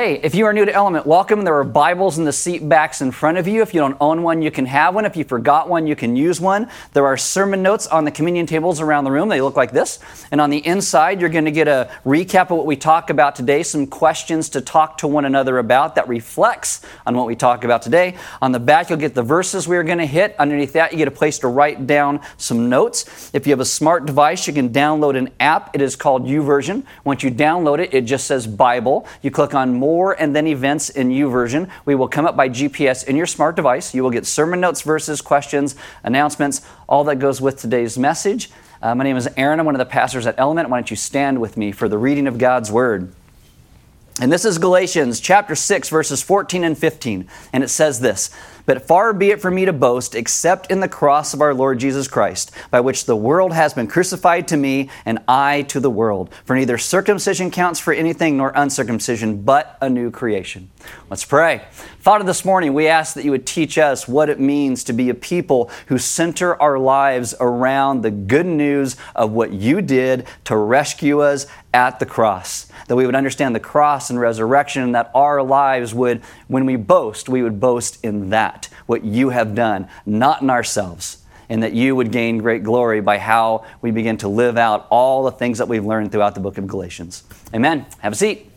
Hey, if you are new to Element, welcome. There are Bibles in the seat backs in front of you. If you don't own one, you can have one. If you forgot one, you can use one. There are sermon notes on the communion tables around the room. They look like this. And on the inside, you're going to get a recap of what we talk about today, some questions to talk to one another about that reflects on what we talk about today. On the back, you'll get the verses we're going to hit. Underneath that, you get a place to write down some notes. If you have a smart device, you can download an app. It is called YouVersion. Once you download it, it just says Bible. You click on More more and then events in YouVersion. We will come up by GPS in your smart device. You will get sermon notes, verses, questions, announcements, all that goes with today's message. Uh, my name is Aaron. I'm one of the pastors at Element. Why don't you stand with me for the reading of God's Word? And this is Galatians chapter 6, verses 14 and 15. And it says this but far be it from me to boast except in the cross of our Lord Jesus Christ, by which the world has been crucified to me and I to the world. For neither circumcision counts for anything nor uncircumcision, but a new creation. Let's pray. Father, this morning we ask that you would teach us what it means to be a people who center our lives around the good news of what you did to rescue us at the cross. That we would understand the cross and resurrection, and that our lives would, when we boast, we would boast in that what you have done, not in ourselves, and that you would gain great glory by how we begin to live out all the things that we've learned throughout the book of Galatians. Amen. Have a seat.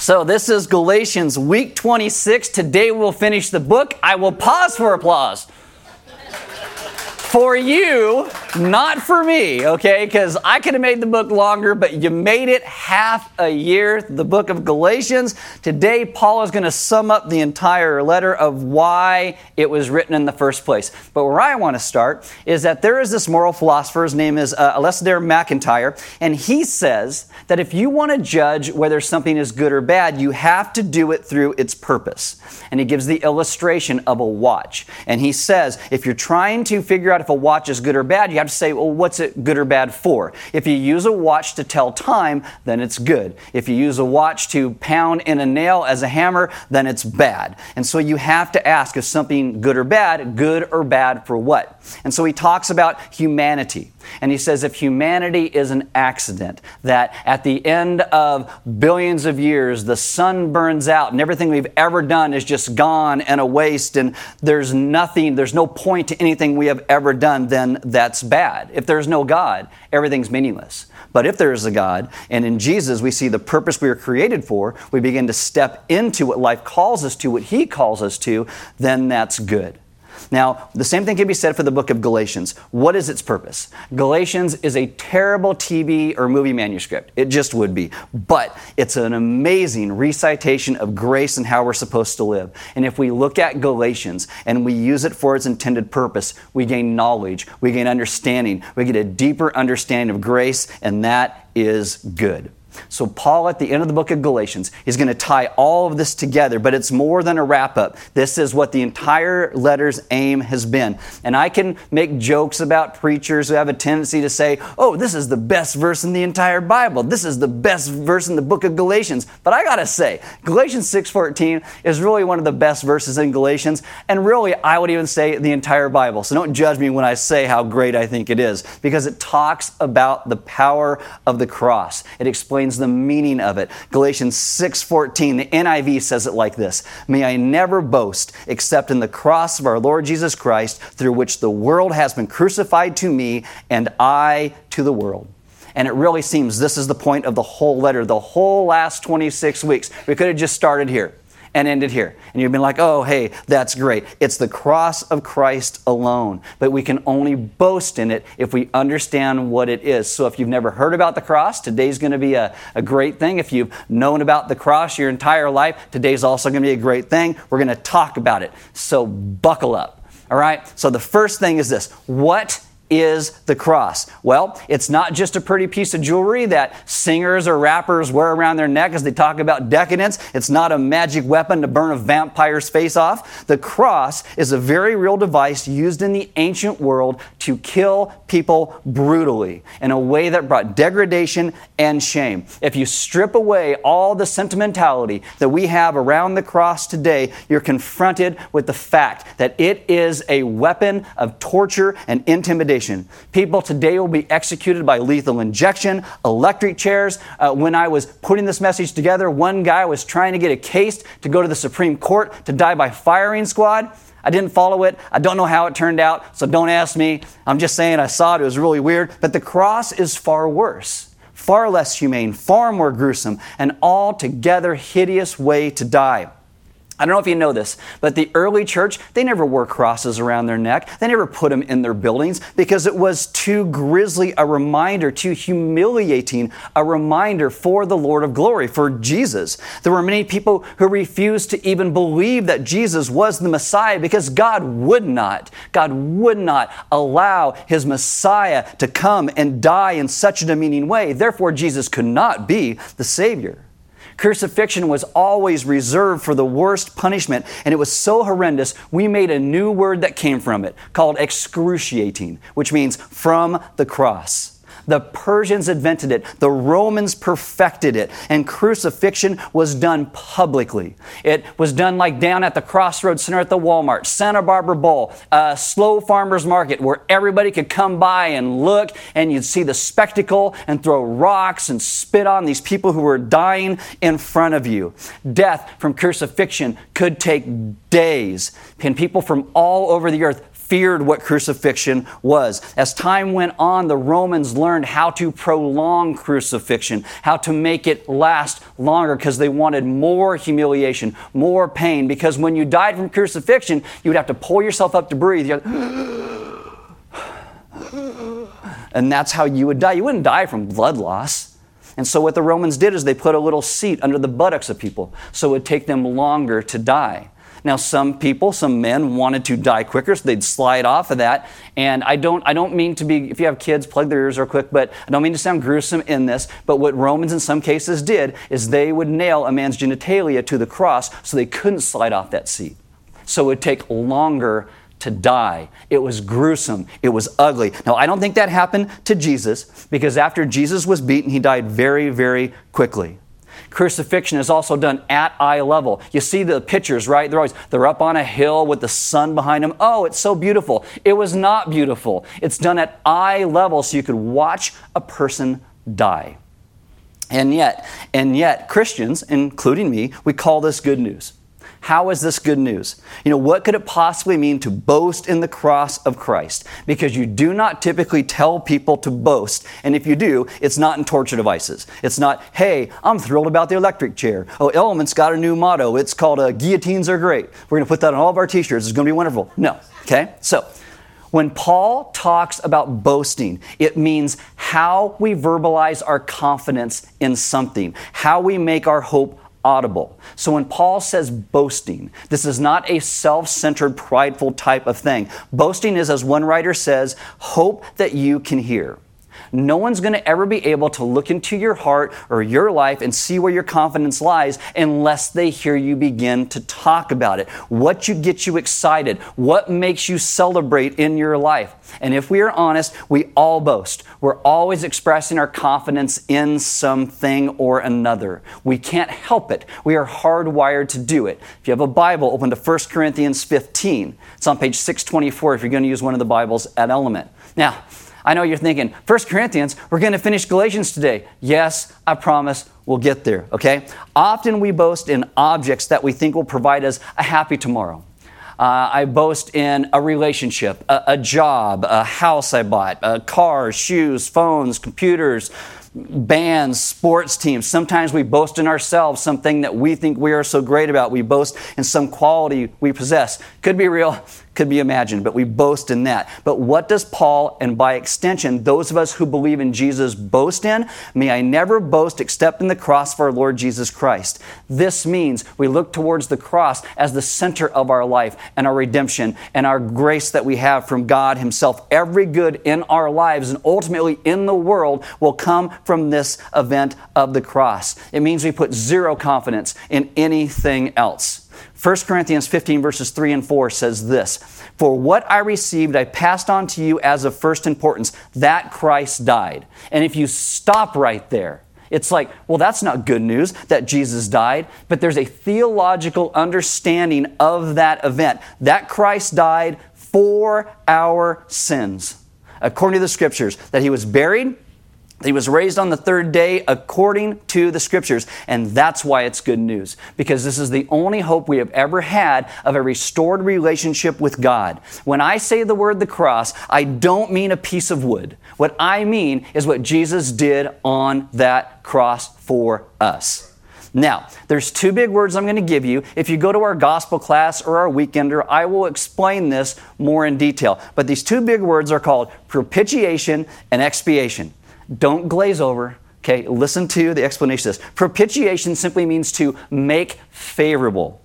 So, this is Galatians week 26. Today we'll finish the book. I will pause for applause for you, not for me, okay? Because I could have made the book longer, but you made it half a year, the book of Galatians. Today, Paul is going to sum up the entire letter of why it was written in the first place. But where I want to start is that there is this moral philosopher, his name is uh, MacIntyre, and he says that if you want to judge whether something is good or bad, you have to do it through its purpose. And he gives the illustration of a watch. And he says, if you're trying to figure out out if a watch is good or bad, you have to say, well, what's it good or bad for? If you use a watch to tell time, then it's good. If you use a watch to pound in a nail as a hammer, then it's bad. And so you have to ask, is something good or bad? Good or bad for what? And so he talks about humanity. And he says if humanity is an accident, that at the end of billions of years, the sun burns out and everything we've ever done is just gone and a waste, and there's nothing, there's no point to anything we have ever done, then that's bad. If there's no God, everything's meaningless. But if there is a God, and in Jesus we see the purpose we are created for, we begin to step into what life calls us to, what He calls us to, then that's good. Now, the same thing can be said for the book of Galatians. What is its purpose? Galatians is a terrible TV or movie manuscript. It just would be. But it's an amazing recitation of grace and how we're supposed to live. And if we look at Galatians and we use it for its intended purpose, we gain knowledge, we gain understanding, we get a deeper understanding of grace, and that is good. So, Paul, at the end of the book of Galatians, is going to tie all of this together, but it's more than a wrap up. This is what the entire letter's aim has been. And I can make jokes about preachers who have a tendency to say, oh, this is the best verse in the entire Bible. This is the best verse in the book of Galatians. But I got to say, Galatians 6.14 is really one of the best verses in Galatians. And really, I would even say the entire Bible. So don't judge me when I say how great I think it is, because it talks about the power of the cross. It explains explains the meaning of it. Galatians 6:14, the NIV says it like this: "May I never boast except in the cross of our Lord Jesus Christ, through which the world has been crucified to me and I to the world." And it really seems this is the point of the whole letter, the whole last 26 weeks. We could have just started here and ended here. And you've been like, oh, hey, that's great. It's the cross of Christ alone. But we can only boast in it if we understand what it is. So if you've never heard about the cross, today's going to be a, a great thing. If you've known about the cross your entire life, today's also going to be a great thing. We're going to talk about it. So buckle up. All right? So the first thing is this What is the cross? Well, it's not just a pretty piece of jewelry that singers or rappers wear around their neck as they talk about decadence. It's not a magic weapon to burn a vampire's face off. The cross is a very real device used in the ancient world to kill people brutally in a way that brought degradation and shame. If you strip away all the sentimentality that we have around the cross today, you're confronted with the fact that it is a weapon of torture and intimidation decapitation. People today will be executed by lethal injection, electric chairs. Uh, when I was putting this message together, one guy was trying to get a case to go to the Supreme Court to die by firing squad. I didn't follow it. I don't know how it turned out, so don't ask me. I'm just saying I saw it. It was really weird. But the cross is far worse, far less humane, far more gruesome, an altogether hideous way to die. I don't know if you know this, but the early church, they never wore crosses around their neck. They never put them in their buildings because it was too grisly a reminder, too humiliating a reminder for the Lord of glory, for Jesus. There were many people who refused to even believe that Jesus was the Messiah because God would not, God would not allow his Messiah to come and die in such a demeaning way. Therefore, Jesus could not be the Savior. Crucifixion was always reserved for the worst punishment, and it was so horrendous, we made a new word that came from it called excruciating, which means from the cross. The Persians invented it. The Romans perfected it. And crucifixion was done publicly. It was done like down at the Crossroads Center at the Walmart, Santa Barbara Bowl, a SLO Farmers Market, where everybody could come by and look, and you'd see the spectacle and throw rocks and spit on these people who were dying in front of you. Death from crucifixion could take days. And people from all over the earth feared what crucifixion was. As time went on, the Romans learned how to prolong crucifixion, how to make it last longer because they wanted more humiliation, more pain. Because when you died from crucifixion, you would have to pull yourself up to breathe. and that's how you would die. You wouldn't die from blood loss. And so, what the Romans did is they put a little seat under the buttocks of people so it would take them longer to die. Now, some people, some men wanted to die quicker, so they'd slide off of that. And I don't, I don't mean to be, if you have kids, plug their ears real quick, but I don't mean to sound gruesome in this. But what Romans in some cases did is they would nail a man's genitalia to the cross so they couldn't slide off that seat. So it would take longer to die. It was gruesome. It was ugly. Now, I don't think that happened to Jesus because after Jesus was beaten, he died very, very quickly. Crucifixion is also done at eye level. You see the pictures, right? They're always they're up on a hill with the sun behind them. Oh, it's so beautiful. It was not beautiful. It's done at eye level so you could watch a person die. And yet, and yet Christians, including me, we call this good news. How is this good news? You know, what could it possibly mean to boast in the cross of Christ? Because you do not typically tell people to boast. And if you do, it's not in torture devices. It's not, hey, I'm thrilled about the electric chair. Oh, Element's got a new motto. It's called uh, Guillotines Are Great. We're going to put that on all of our t shirts. It's going to be wonderful. No. Okay? So, when Paul talks about boasting, it means how we verbalize our confidence in something, how we make our hope audible. So when Paul says boasting, this is not a self centered, prideful type of thing. Boasting is, as one writer says, hope that you can hear. No one's going to ever be able to look into your heart or your life and see where your confidence lies unless they hear you begin to talk about it. What you get you excited, what makes you celebrate in your life. And if we are honest, we all boast. We're always expressing our confidence in something or another. We can't help it. We are hardwired to do it. If you have a Bible, open to 1 Corinthians 15. It's on page 624 if you're going to use one of the Bibles at Element. Now, I know you're thinking, 1 Corinthians, we're going to finish Galatians today. Yes, I promise we'll get there, okay? Often we boast in objects that we think will provide us a happy tomorrow. Uh, I boast in a relationship, a, a, job, a house I bought, uh, cars, shoes, phones, computers, bands, sports teams. Sometimes we boast in ourselves, something that we think we are so great about. We boast in some quality we possess. Could be real, could be imagined, but we boast in that. But what does Paul, and by extension, those of us who believe in Jesus, boast in? May I never boast except in the cross of our Lord Jesus Christ. This means we look towards the cross as the center of our life and our redemption and our grace that we have from God Himself. Every good in our lives and ultimately in the world will come from this event of the cross. It means we put zero confidence in anything else. 1 Corinthians 15, verses 3 and 4 says this For what I received, I passed on to you as of first importance that Christ died. And if you stop right there, it's like, well, that's not good news that Jesus died, but there's a theological understanding of that event that Christ died for our sins. according to the scriptures, that he was buried, he was raised on the third day according to the scriptures. And that's why it's good news, because this is the only hope we have ever had of a restored relationship with God. When I say the word the cross, I don't mean a piece of wood. What I mean is what Jesus did on that cross for us. Now, there's two big words I'm going to give you. If you go to our gospel class or our weekender, I will explain this more in detail. But these two big words are called propitiation and expiation. Don't glaze over. Okay, listen to the explanation of this. Propitiation simply means to make favorable.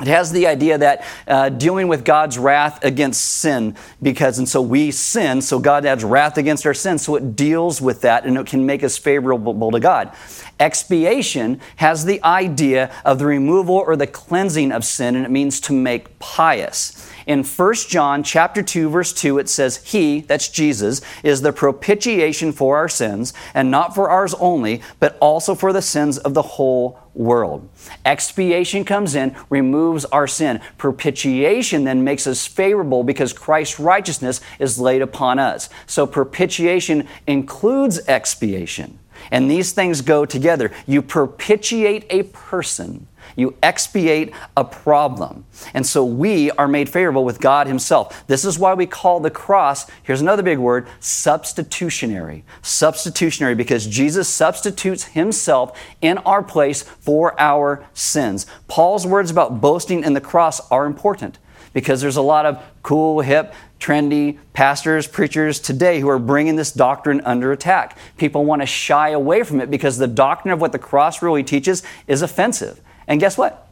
It has the idea that uh, dealing with God's wrath against sin, because, and so we sin, so God adds wrath against our sin, so it deals with that and it can make us favorable to God. Expiation has the idea of the removal or the cleansing of sin, and it means to make pious. In 1 John chapter 2 verse 2 it says he that's Jesus is the propitiation for our sins and not for ours only but also for the sins of the whole world. Expiation comes in, removes our sin. Propitiation then makes us favorable because Christ's righteousness is laid upon us. So propitiation includes expiation. And these things go together. You propitiate a person you expiate a problem. And so we are made favorable with God Himself. This is why we call the cross, here's another big word, substitutionary. Substitutionary because Jesus substitutes Himself in our place for our sins. Paul's words about boasting in the cross are important because there's a lot of cool, hip, trendy pastors, preachers today who are bringing this doctrine under attack. People want to shy away from it because the doctrine of what the cross really teaches is offensive. And guess what?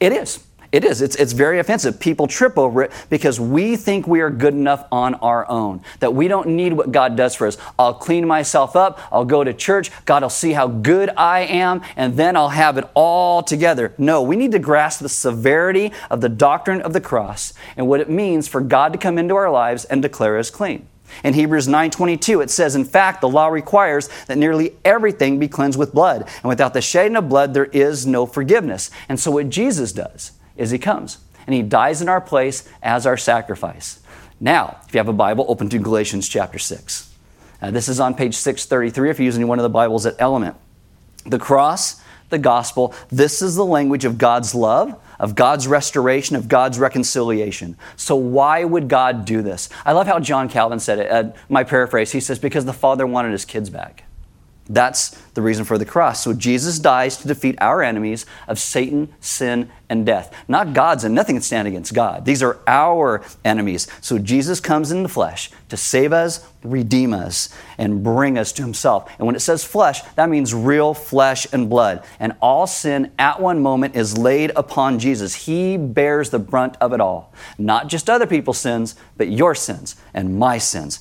It is. It is. It's, it's very offensive. People trip over it because we think we are good enough on our own, that we don't need what God does for us. I'll clean myself up, I'll go to church, God will see how good I am, and then I'll have it all together. No, we need to grasp the severity of the doctrine of the cross and what it means for God to come into our lives and declare us clean. In Hebrews 9:22 it says in fact the law requires that nearly everything be cleansed with blood and without the shedding of blood there is no forgiveness. And so what Jesus does is he comes and he dies in our place as our sacrifice. Now, if you have a Bible open to Galatians chapter 6. Uh, this is on page 633 if you're using one of the Bibles at Element. The cross, the gospel, this is the language of God's love of God's restoration, of God's reconciliation. So, why would God do this? I love how John Calvin said it. Uh, my paraphrase, he says, because the Father wanted his kids back. That's the reason for the cross. So Jesus dies to defeat our enemies of Satan, sin, and death. Not God's, and nothing can stand against God. These are our enemies. So Jesus comes in the flesh to save us, redeem us, and bring us to himself. And when it says flesh, that means real flesh and blood. And all sin at one moment is laid upon Jesus. He bears the brunt of it all. Not just other people's sins, but your sins and my sins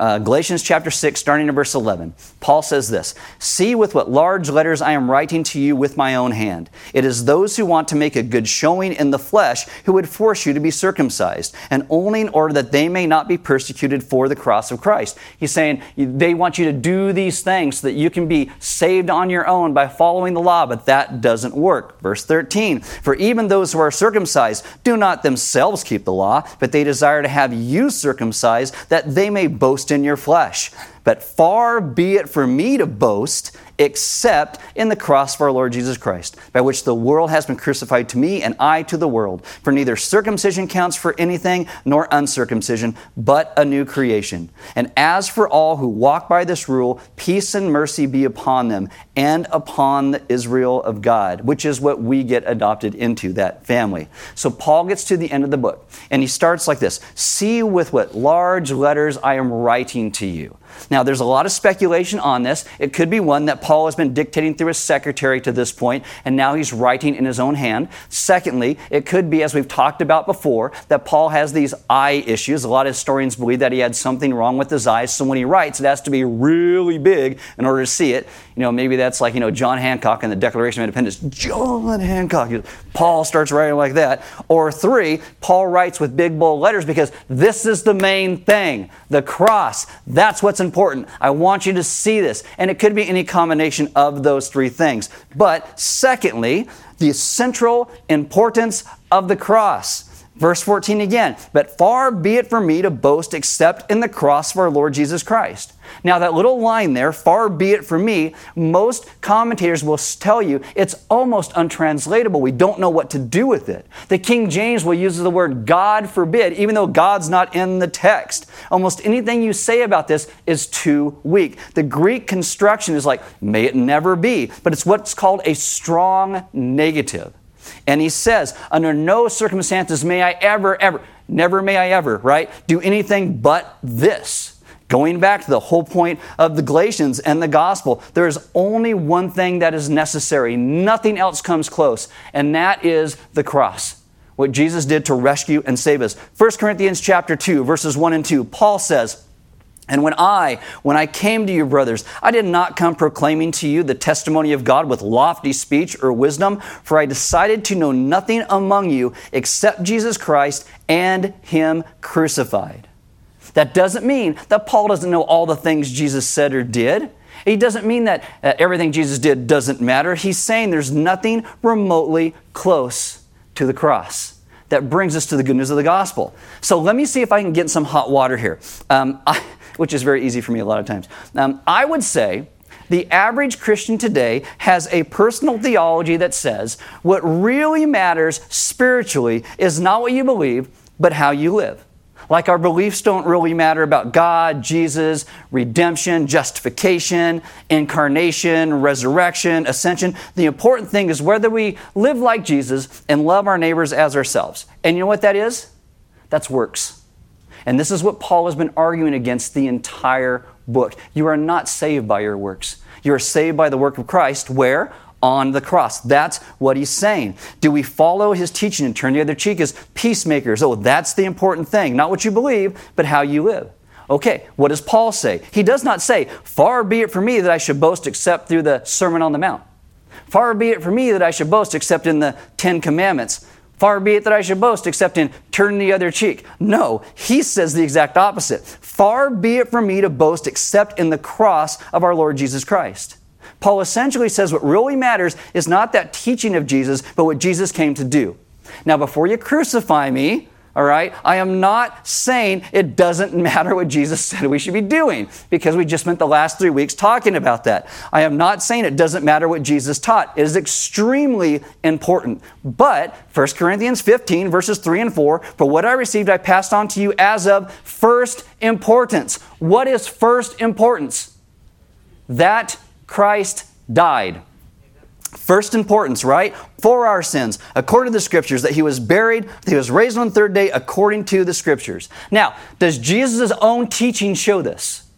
uh, Galatians chapter 6, starting in verse 11. Paul says this See with what large letters I am writing to you with my own hand. It is those who want to make a good showing in the flesh who would force you to be circumcised, and only in order that they may not be persecuted for the cross of Christ. He's saying they want you to do these things so that you can be saved on your own by following the law, but that doesn't work. Verse 13 For even those who are circumcised do not themselves keep the law, but they desire to have you circumcised, that they may both boast in your flesh. But far be it from me to boast except in the cross of our Lord Jesus Christ, by which the world has been crucified to me and I to the world. For neither circumcision counts for anything nor uncircumcision, but a new creation. And as for all who walk by this rule, peace and mercy be upon them and upon the Israel of God, which is what we get adopted into, that family. So Paul gets to the end of the book and he starts like this See with what large letters I am writing to you. Now, there's a lot of speculation on this. It could be one that Paul has been dictating through his secretary to this point, and now he's writing in his own hand. Secondly, it could be, as we've talked about before, that Paul has these eye issues. A lot of historians believe that he had something wrong with his eyes, so when he writes, it has to be really big in order to see it. You know, maybe that's like, you know, John Hancock in the Declaration of Independence. John Hancock. Paul starts writing like that. Or three, Paul writes with big, bold letters because this is the main thing the cross. That's what's important. I want you to see this. And it could be any combination of those three things. But secondly, the central importance of the cross. Verse 14 again, but far be it from me to boast except in the cross of our Lord Jesus Christ. Now, that little line there, far be it from me, most commentators will tell you it's almost untranslatable. We don't know what to do with it. The King James will use the word God forbid, even though God's not in the text. Almost anything you say about this is too weak. The Greek construction is like, may it never be, but it's what's called a strong negative. And he says, under no circumstances may I ever, ever, never may I ever, right, do anything but this. Going back to the whole point of the Galatians and the gospel, there is only one thing that is necessary. Nothing else comes close, and that is the cross. What Jesus did to rescue and save us. 1 Corinthians chapter 2, verses 1 and 2, Paul says, and when I, when I came to you, brothers, I did not come proclaiming to you the testimony of God with lofty speech or wisdom, for I decided to know nothing among you except Jesus Christ and Him crucified. That doesn't mean that Paul doesn't know all the things Jesus said or did. He doesn't mean that uh, everything Jesus did doesn't matter. He's saying there's nothing remotely close to the cross that brings us to the good news of the gospel. So let me see if I can get some hot water here. Um, I, which is very easy for me a lot of times. Um, I would say the average Christian today has a personal theology that says what really matters spiritually is not what you believe, but how you live. Like our beliefs don't really matter about God, Jesus, redemption, justification, incarnation, resurrection, ascension. The important thing is whether we live like Jesus and love our neighbors as ourselves. And you know what that is? That's works. And this is what Paul has been arguing against the entire book. You are not saved by your works. You are saved by the work of Christ, where? On the cross. That's what he's saying. Do we follow his teaching and turn the other cheek as peacemakers? Oh, that's the important thing. Not what you believe, but how you live. Okay, what does Paul say? He does not say, Far be it from me that I should boast except through the Sermon on the Mount. Far be it from me that I should boast except in the Ten Commandments. Far be it that I should boast except in turning the other cheek. No, he says the exact opposite. Far be it from me to boast except in the cross of our Lord Jesus Christ. Paul essentially says what really matters is not that teaching of Jesus, but what Jesus came to do. Now, before you crucify me, all right? I am not saying it doesn't matter what Jesus said we should be doing because we just spent the last three weeks talking about that. I am not saying it doesn't matter what Jesus taught. It is extremely important. But 1 Corinthians 15, verses 3 and 4 For what I received, I passed on to you as of first importance. What is first importance? That Christ died. First importance, right? For our sins, according to the scriptures, that he was buried, that he was raised on the third day, according to the scriptures. Now, does Jesus' own teaching show this?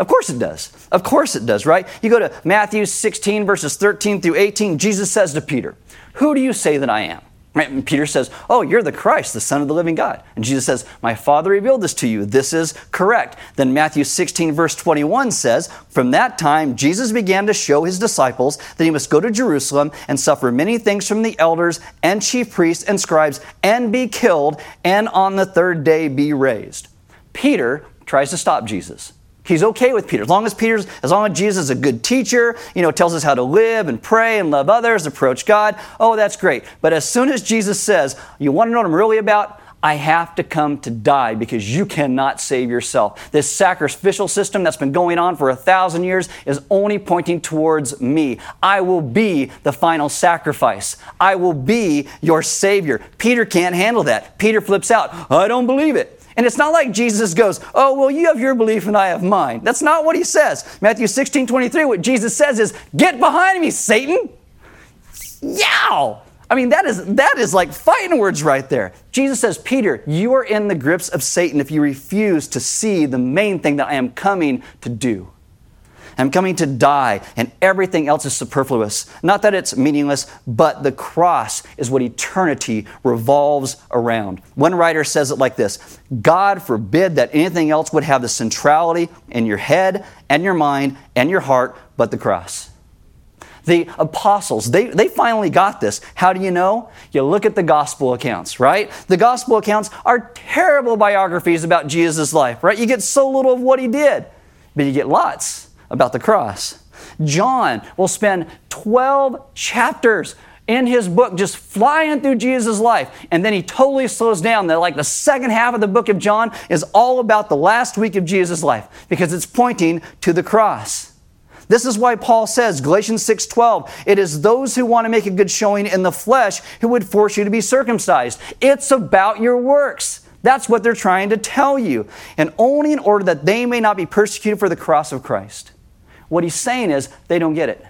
Of course it does. Of course it does, right? You go to Matthew 16, verses 13 through 18, Jesus says to Peter, Who do you say that I am? And Peter says, Oh, you're the Christ, the Son of the living God. And Jesus says, My Father revealed this to you. This is correct. Then Matthew 16, verse 21 says, From that time, Jesus began to show his disciples that he must go to Jerusalem and suffer many things from the elders and chief priests and scribes and be killed, and on the third day be raised. Peter tries to stop Jesus. He's okay with Peter. As long as Peter's, as long as Jesus is a good teacher, you know, tells us how to live and pray and love others, approach God, oh, that's great. But as soon as Jesus says, you want to know what I'm really about? I have to come to die because you cannot save yourself. This sacrificial system that's been going on for a thousand years is only pointing towards me. I will be the final sacrifice. I will be your Savior. Peter can't handle that. Peter flips out. I don't believe it. And it's not like Jesus goes, Oh, well, you have your belief and I have mine. That's not what he says. Matthew 16 23, what Jesus says is, Get behind me, Satan. Yow! I mean, that is, that is like fighting words right there. Jesus says, Peter, you are in the grips of Satan if you refuse to see the main thing that I am coming to do. I'm coming to die, and everything else is superfluous. Not that it's meaningless, but the cross is what eternity revolves around. One writer says it like this God forbid that anything else would have the centrality in your head and your mind and your heart but the cross. The apostles, they, they finally got this. How do you know? You look at the gospel accounts, right? The gospel accounts are terrible biographies about Jesus' life, right? You get so little of what he did, but you get lots about the cross. John will spend 12 chapters in his book, just flying through Jesus' life. And then he totally slows down. That like the second half of the book of John is all about the last week of Jesus' life because it's pointing to the cross. This is why Paul says, Galatians 6:12, it is those who want to make a good showing in the flesh who would force you to be circumcised. It's about your works. That's what they're trying to tell you. And only in order that they may not be persecuted for the cross of Christ. What he's saying is they don't get it.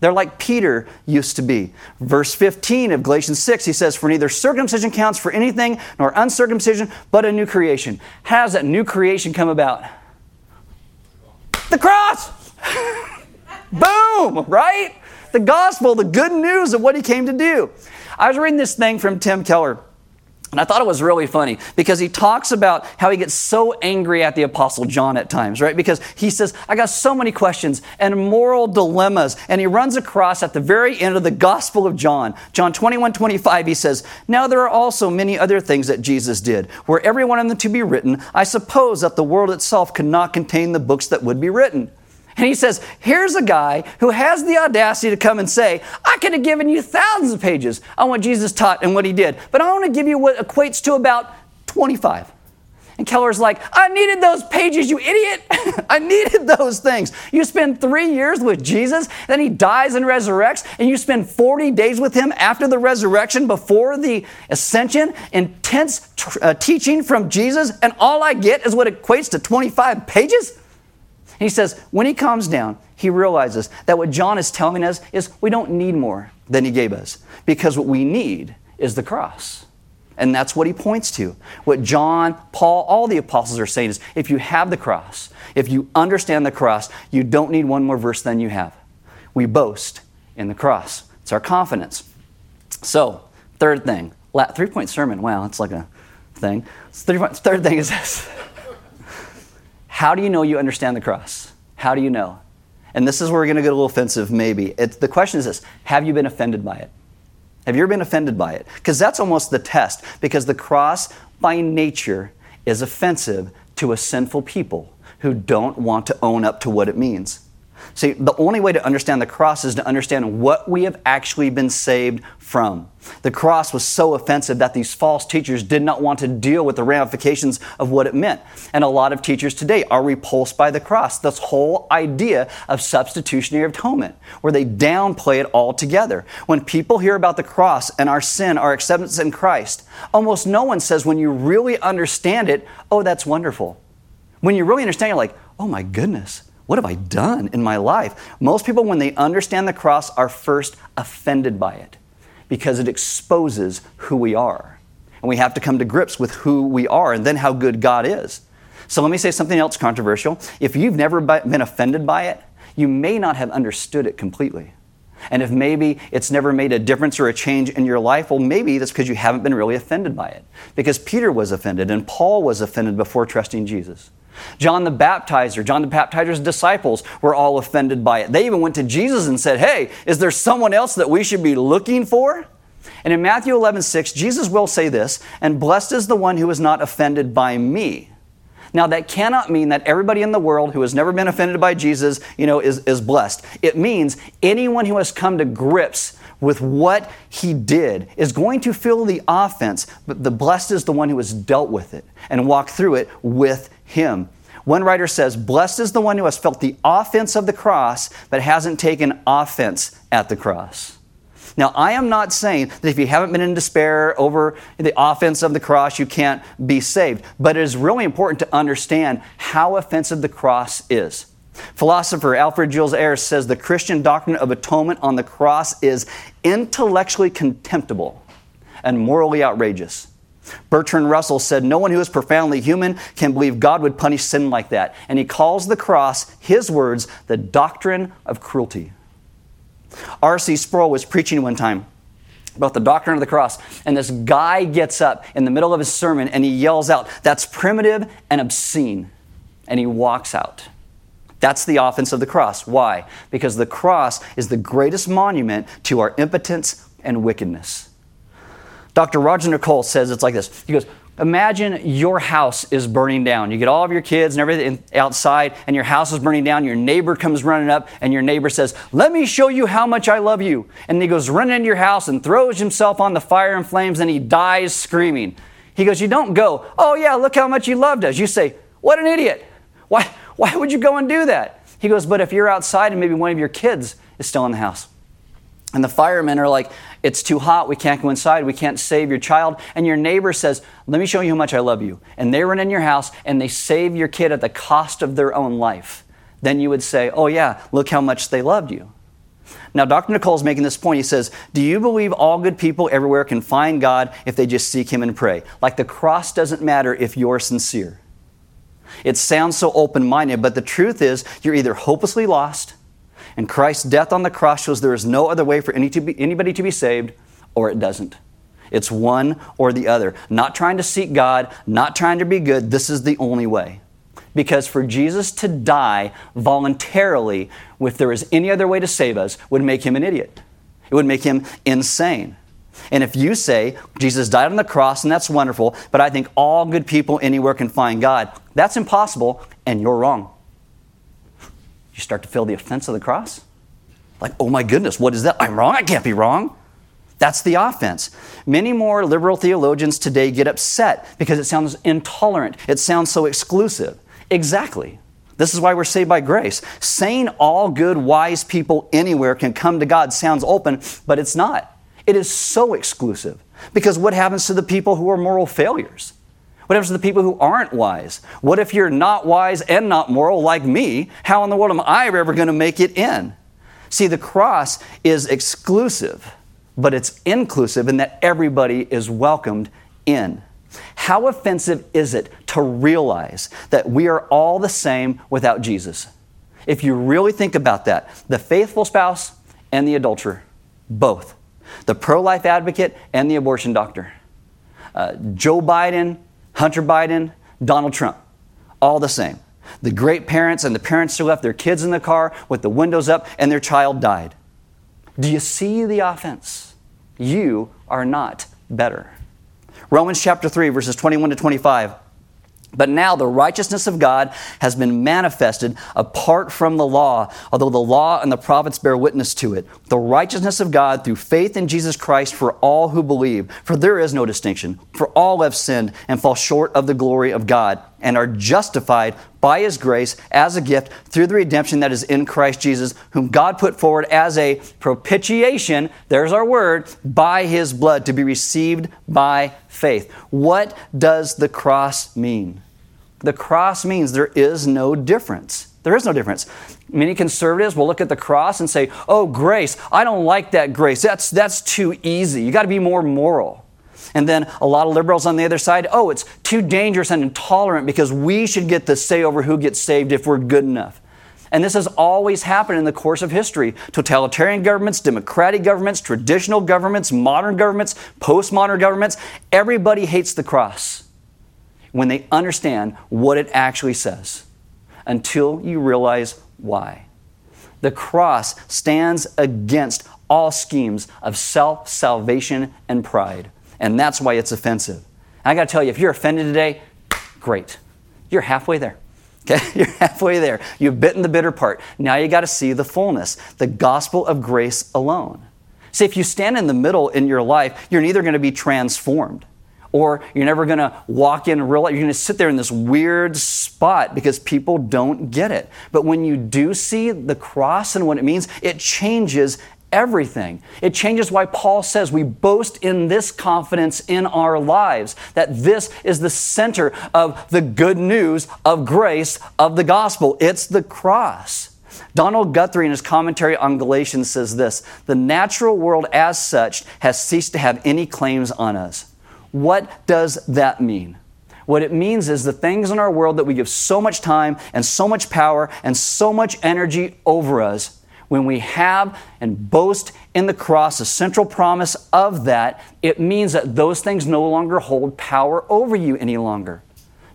They're like Peter used to be. Verse 15 of Galatians 6, he says, For neither circumcision counts for anything, nor uncircumcision, but a new creation. How does that new creation come about? The cross! Boom! Right? The gospel, the good news of what he came to do. I was reading this thing from Tim Keller. And I thought it was really funny because he talks about how he gets so angry at the Apostle John at times, right? Because he says, I got so many questions and moral dilemmas. And he runs across at the very end of the Gospel of John, John 21 25, he says, Now there are also many other things that Jesus did. Were every one of them to be written, I suppose that the world itself could not contain the books that would be written. And he says, Here's a guy who has the audacity to come and say, I could have given you thousands of pages on what Jesus taught and what he did, but I want to give you what equates to about 25. And Keller's like, I needed those pages, you idiot. I needed those things. You spend three years with Jesus, then he dies and resurrects, and you spend 40 days with him after the resurrection, before the ascension, intense t- uh, teaching from Jesus, and all I get is what equates to 25 pages? He says, when he comes down, he realizes that what John is telling us is we don't need more than he gave us because what we need is the cross. And that's what he points to. What John, Paul, all the apostles are saying is if you have the cross, if you understand the cross, you don't need one more verse than you have. We boast in the cross, it's our confidence. So, third thing, three point sermon. Wow, it's like a thing. Third thing is this. How do you know you understand the cross? How do you know? And this is where we're going to get a little offensive, maybe. The question is this Have you been offended by it? Have you ever been offended by it? Because that's almost the test, because the cross, by nature, is offensive to a sinful people who don't want to own up to what it means. See, the only way to understand the cross is to understand what we have actually been saved from. The cross was so offensive that these false teachers did not want to deal with the ramifications of what it meant. And a lot of teachers today are repulsed by the cross, this whole idea of substitutionary atonement, where they downplay it altogether. When people hear about the cross and our sin, our acceptance in Christ, almost no one says, when you really understand it, oh, that's wonderful. When you really understand, you're like, oh my goodness what have I done in my life? Most people, when they understand the cross, are first offended by it because it exposes who we are. And we have to come to grips with who we are and then how good God is. So let me say something else controversial. If you've never been offended by it, you may not have understood it completely. And if maybe it's never made a difference or a change in your life, well, maybe that's because you haven't been really offended by it. Because Peter was offended and Paul was offended before trusting Jesus. John the Baptizer, John the Baptizer's disciples were all offended by it. They even went to Jesus and said, Hey, is there someone else that we should be looking for? And in Matthew 11, 6, Jesus will say this, and blessed is the one who is not offended by me. Now, that cannot mean that everybody in the world who has never been offended by Jesus, you know, is, is blessed. It means anyone who has come to grips with what he did is going to feel the offense, but the blessed is the one who has dealt with it and walked through it with him. One writer says, Blessed is the one who has felt the offense of the cross, but hasn't taken offense at the cross. Now, I am not saying that if you haven't been in despair over the offense of the cross, you can't be saved. But it is really important to understand how offensive the cross is. Philosopher Alfred Jules Ayres says the Christian doctrine of atonement on the cross is intellectually contemptible and morally outrageous. Bertrand Russell said, No one who is profoundly human can believe God would punish sin like that. And he calls the cross, his words, the doctrine of cruelty. R.C. Sproul was preaching one time about the doctrine of the cross, and this guy gets up in the middle of his sermon and he yells out, That's primitive and obscene. And he walks out. That's the offense of the cross. Why? Because the cross is the greatest monument to our impotence and wickedness. Dr. Roger Nicole says it's like this. He goes, Imagine your house is burning down. You get all of your kids and everything outside, and your house is burning down. Your neighbor comes running up, and your neighbor says, Let me show you how much I love you. And he goes running into your house and throws himself on the fire and flames, and he dies screaming. He goes, You don't go, Oh, yeah, look how much he loved us. You say, What an idiot. Why, why would you go and do that? He goes, But if you're outside and maybe one of your kids is still in the house, and the firemen are like, It's too hot. We can't go inside. We can't save your child. And your neighbor says, Let me show you how much I love you. And they run in your house and they save your kid at the cost of their own life. Then you would say, Oh, yeah, look how much they loved you. Now, Dr. Nicole is making this point. He says, Do you believe all good people everywhere can find God if they just seek Him and pray? Like the cross doesn't matter if you're sincere. It sounds so open minded, but the truth is, you're either hopelessly lost and Christ's death on the cross shows there is no other way for any to be, anybody to be saved, or it doesn't. It's one or the other. Not trying to seek God, not trying to be good. This is the only way. Because for Jesus to die voluntarily, if there was any other way to save us, would make him an idiot. It would make him insane. And if you say Jesus died on the cross and that's wonderful, but I think all good people anywhere can find God, that's impossible and you're wrong you start to feel the offense of the cross. Like, oh my goodness, what is that? I'm wrong. I can't be wrong. That's the offense. Many more liberal theologians today get upset because it sounds intolerant. It sounds so exclusive. Exactly. This is why we're saved by grace. Saying all good, wise people anywhere can come to God sounds open, but it's not. It is so exclusive. Because what happens to the people who are moral failures? What happens to the people who aren't wise? What if you're not wise and not moral like me? How in the world am I ever going to make it in? See, the cross is exclusive, but it's inclusive in that everybody is welcomed in. How offensive is it to realize that we are all the same without Jesus? If you really think about that, the faithful spouse and the adulterer, both. The pro life advocate and the abortion doctor. Uh, Joe Biden Hunter Biden, Donald Trump, all the same. The great parents and the parents who left their kids in the car with the windows up and their child died. Do you see the offense? You are not better. Romans chapter 3, verses 21 to 25. But now the righteousness of God has been manifested apart from the law, although the law and the prophets bear witness to it. The righteousness of God through faith in Jesus Christ for all who believe. For there is no distinction. For all have sinned and fall short of the glory of God and are justified by his grace as a gift through the redemption that is in Christ Jesus, whom God put forward as a propitiation, there's our word, by his blood to be received by faith. What does the cross mean? The cross means there is no difference. There is no difference. Many conservatives will look at the cross and say, oh, grace, I don't like that grace. That's, that's too easy. You got to be more moral. And then a lot of liberals on the other side, oh, it's too dangerous and intolerant because we should get the say over who gets saved if we're good enough. And this has always happened in the course of history. Totalitarian governments, democratic governments, traditional governments, modern governments, postmodern governments, everybody hates the cross when they understand what it actually says until you realize why. The cross stands against all schemes of self salvation and pride. And that's why it's offensive. And I got to tell you, if you're offended today, great. You're halfway there. Okay, you're halfway there. You've bitten the bitter part. Now you got to see the fullness, the gospel of grace alone. See, if you stand in the middle in your life, you're neither going to be transformed or you're never going to walk in and realize you're going to sit there in this weird spot because people don't get it. But when you do see the cross and what it means, it changes everything. It changes why Paul says we boast in this confidence in our lives, that this is the center of the good news of grace of the gospel. It's the cross. Donald Guthrie, in his commentary on Galatians, says this The natural world as such has ceased to have any claims on us. What does that mean? What it means is the things in our world that we give so much time and so much power and so much energy over us when we have and boast in the cross, a central promise of that, it means that those things no longer hold power over you any longer.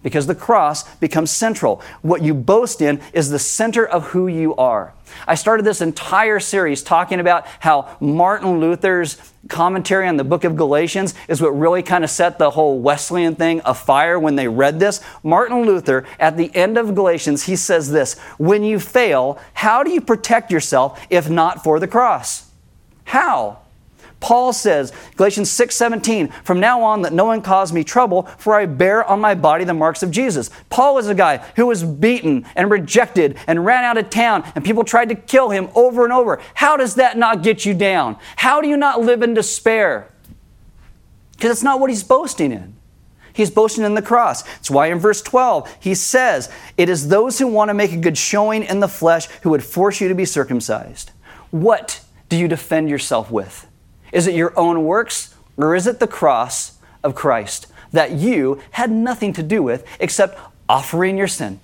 Because the cross becomes central. What you boast in is the center of who you are. I started this entire series talking about how Martin Luther's commentary on the book of Galatians is what really kind of set the whole Wesleyan thing afire when they read this. Martin Luther, at the end of Galatians, he says this When you fail, how do you protect yourself if not for the cross? How? Paul says, Galatians 6:17, from now on let no one cause me trouble, for I bear on my body the marks of Jesus. Paul is a guy who was beaten and rejected and ran out of town, and people tried to kill him over and over. How does that not get you down? How do you not live in despair? Because it's not what he's boasting in. He's boasting in the cross. It's why in verse 12 he says, It is those who want to make a good showing in the flesh who would force you to be circumcised. What do you defend yourself with? Is it your own works or is it the cross of Christ that you had nothing to do with except offering your sin?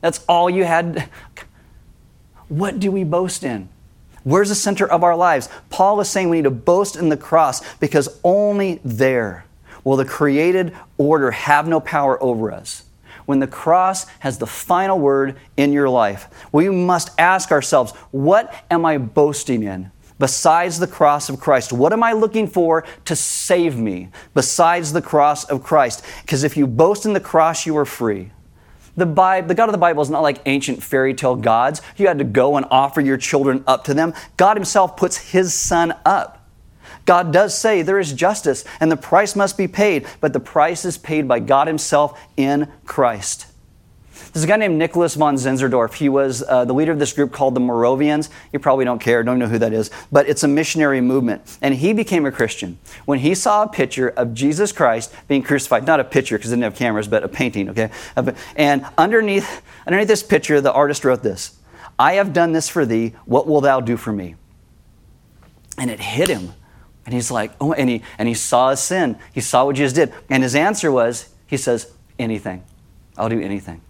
That's all you had. What do we boast in? Where's the center of our lives? Paul is saying we need to boast in the cross because only there will the created order have no power over us. When the cross has the final word in your life, we must ask ourselves, what am I boasting in? Besides the cross of Christ? What am I looking for to save me besides the cross of Christ? Because if you boast in the cross, you are free. The, Bible, the God of the Bible is not like ancient fairy tale gods. You had to go and offer your children up to them. God Himself puts His Son up. God does say there is justice and the price must be paid, but the price is paid by God Himself in Christ. There's a guy named Nicholas von Zinzendorf. He was uh, the leader of this group called the Moravians. You probably don't care, don't know who that is, but it's a missionary movement. And he became a Christian when he saw a picture of Jesus Christ being crucified. Not a picture because they didn't have cameras, but a painting, okay? And underneath, underneath this picture, the artist wrote this I have done this for thee. What will thou do for me? And it hit him. And he's like, oh, and he, and he saw his sin. He saw what Jesus did. And his answer was, he says, anything. I'll do anything.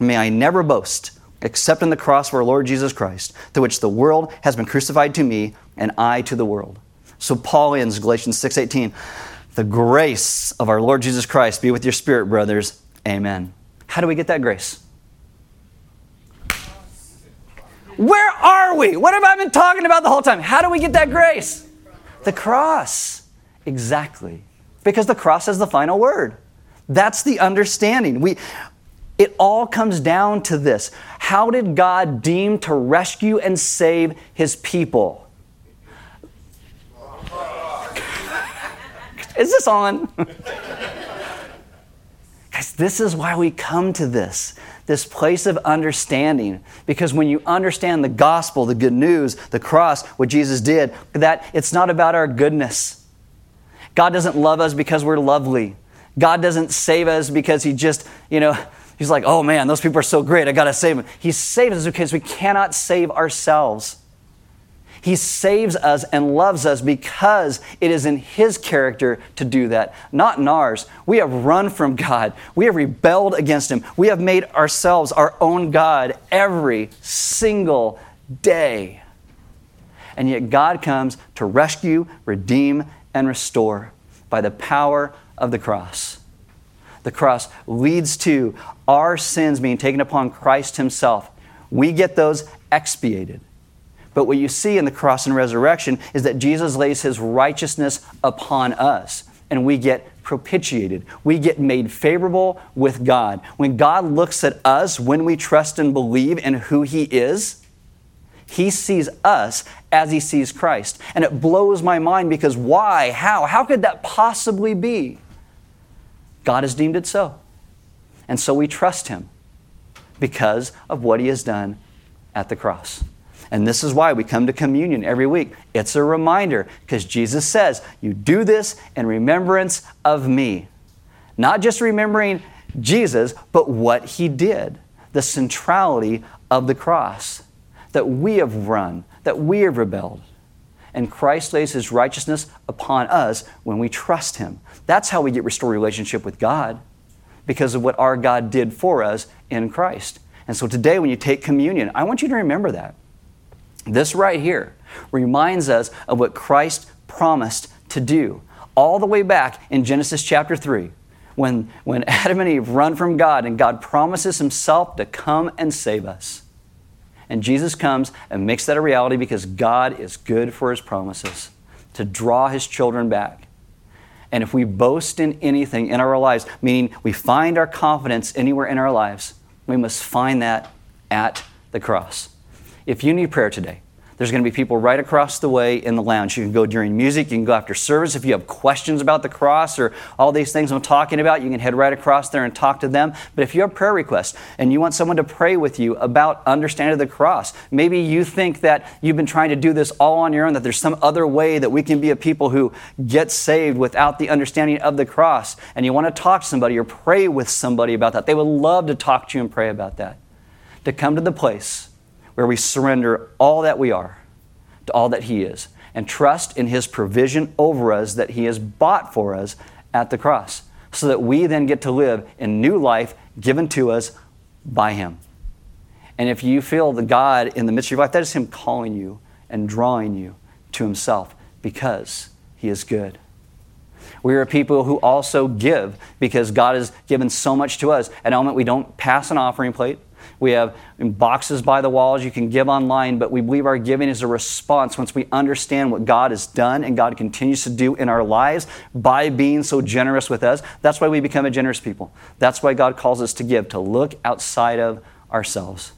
May I never boast except in the cross of our Lord Jesus Christ, through which the world has been crucified to me and I to the world. So Paul ends Galatians 6:18, "The grace of our Lord Jesus Christ be with your spirit, brothers." Amen. How do we get that grace? Where are we? What have I been talking about the whole time? How do we get that grace? The cross. Exactly. Because the cross has the final word. That's the understanding. We, it all comes down to this How did God deem to rescue and save his people? Is this on? Guys, this is why we come to this, this place of understanding. Because when you understand the gospel, the good news, the cross, what Jesus did, that it's not about our goodness. God doesn't love us because we're lovely. God doesn't save us because He just, you know, He's like, oh man, those people are so great. I got to save them. He saves us because we cannot save ourselves. He saves us and loves us because it is in His character to do that, not in ours. We have run from God. We have rebelled against Him. We have made ourselves our own God every single day. And yet God comes to rescue, redeem, and restore by the power of the cross the cross leads to our sins being taken upon Christ Himself. We get those expiated. But what you see in the cross and resurrection is that Jesus lays His righteousness upon us, and we get propitiated. We get made favorable with God. When God looks at us, when we trust and believe in who He is, He sees us as He sees Christ. And it blows my mind because why? How? How could that possibly be? God has deemed it so. And so we trust Him because of what He has done at the cross. And this is why we come to communion every week. It's a reminder because Jesus says, You do this in remembrance of me. Not just remembering Jesus, but what He did, the centrality of the cross, that we have run, that we have rebelled. And Christ lays His righteousness upon us when we trust Him. That's how we get restored relationship with God because of what our God did for us in Christ. And so today, when you take communion, I want you to remember that. This right here reminds us of what Christ promised to do all the way back in Genesis chapter 3 when, when Adam and Eve run from God and God promises Himself to come and save us. And Jesus comes and makes that a reality because God is good for his promises to draw his children back. And if we boast in anything in our lives, meaning we find our confidence anywhere in our lives, we must find that at the cross. If you need prayer today, there's going to be people right across the way in the lounge. You can go during music, you can go after service. If you have questions about the cross or all these things I'm talking about, you can head right across there and talk to them. But if you have prayer requests and you want someone to pray with you about understanding the cross, maybe you think that you've been trying to do this all on your own, that there's some other way that we can be a people who get saved without the understanding of the cross, and you want to talk to somebody or pray with somebody about that. They would love to talk to you and pray about that. To come to the place where we surrender all that we are to all that He is and trust in His provision over us that He has bought for us at the cross, so that we then get to live in new life given to us by Him. And if you feel the God in the midst of your life, that is Him calling you and drawing you to Himself because He is good. We are people who also give because God has given so much to us. At the moment, we don't pass an offering plate. We have boxes by the walls you can give online, but we believe our giving is a response once we understand what God has done and God continues to do in our lives by being so generous with us. That's why we become a generous people. That's why God calls us to give, to look outside of ourselves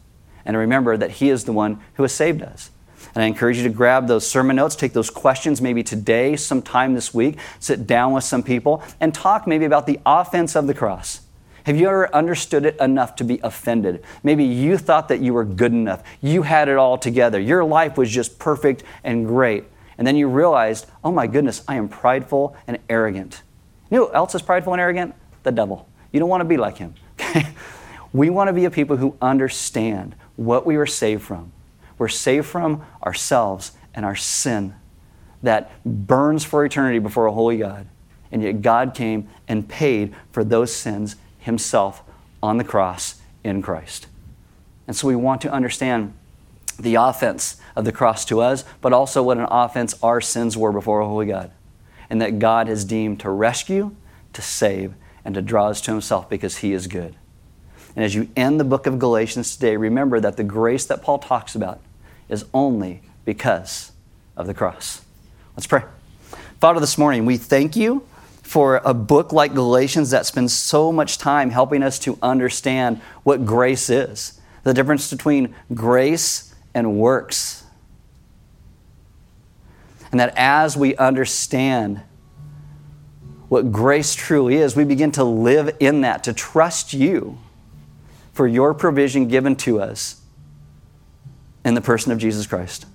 and remember that He is the one who has saved us. And I encourage you to grab those sermon notes, take those questions maybe today, sometime this week, sit down with some people, and talk maybe about the offense of the cross. Have you ever understood it enough to be offended? Maybe you thought that you were good enough. You had it all together. Your life was just perfect and great. And then you realized, oh my goodness, I am prideful and arrogant. You know who else is prideful and arrogant? The devil. You don't want to be like him. we want to be a people who understand what we were saved from. We're saved from ourselves and our sin that burns for eternity before a holy God. And yet God came and paid for those sins himself on the cross in Christ. And so we want to understand the offense of the cross to us, but also what an offense our sins were before a holy God. And that God has deemed to rescue, to save, and to draw us to himself because he is good. And as you end the book of Galatians today, remember that the grace that Paul talks about is only because of the cross. Let's pray. Father, this morning we thank you for a book like Galatians that spends so much time helping us to understand what grace is, the difference between grace and works. And that as we understand what grace truly is, we begin to live in that, to trust you for your provision given to us in the person of Jesus Christ.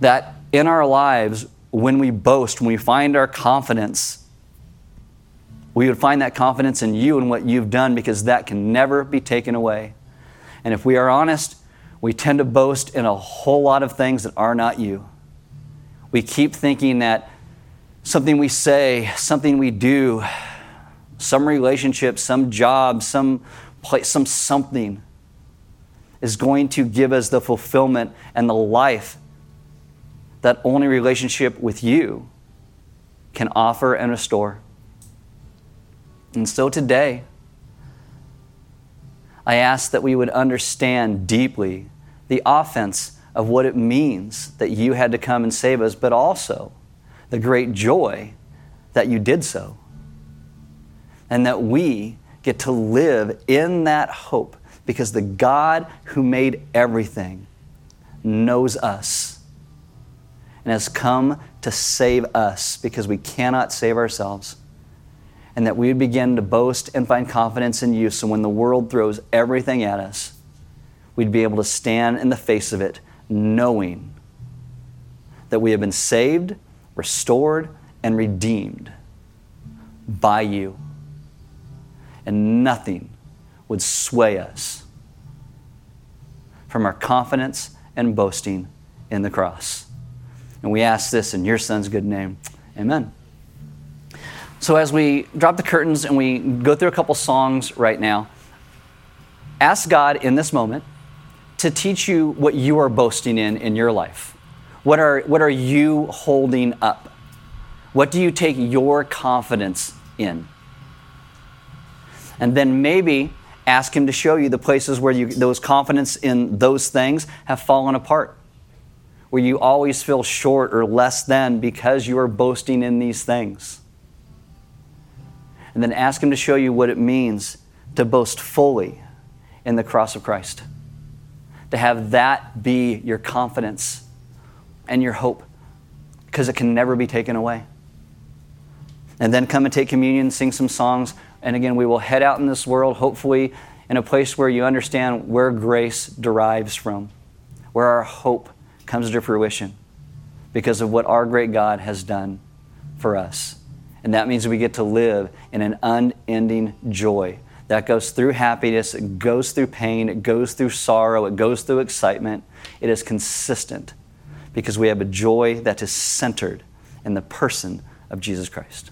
That in our lives, when we boast, when we find our confidence, we would find that confidence in you and what you've done because that can never be taken away. And if we are honest, we tend to boast in a whole lot of things that are not you. We keep thinking that something we say, something we do, some relationship, some job, some place, some something is going to give us the fulfillment and the life that only relationship with you can offer and restore. And so today, I ask that we would understand deeply the offense of what it means that you had to come and save us, but also the great joy that you did so. And that we get to live in that hope because the God who made everything knows us and has come to save us because we cannot save ourselves. And that we would begin to boast and find confidence in you so when the world throws everything at us, we'd be able to stand in the face of it knowing that we have been saved, restored, and redeemed by you. And nothing would sway us from our confidence and boasting in the cross. And we ask this in your son's good name. Amen. So, as we drop the curtains and we go through a couple songs right now, ask God in this moment to teach you what you are boasting in in your life. What are, what are you holding up? What do you take your confidence in? And then maybe Ask Him to show you the places where you, those confidence in those things have fallen apart, where you always feel short or less than because you are boasting in these things. And then ask Him to show you what it means to boast fully in the cross of Christ, to have that be your confidence and your hope, because it can never be taken away. And then come and take communion, sing some songs, and again, we will head out in this world, hopefully, in a place where you understand where grace derives from, where our hope comes to fruition because of what our great God has done for us. And that means we get to live in an unending joy that goes through happiness, it goes through pain, it goes through sorrow, it goes through excitement. It is consistent because we have a joy that is centered in the person of Jesus Christ.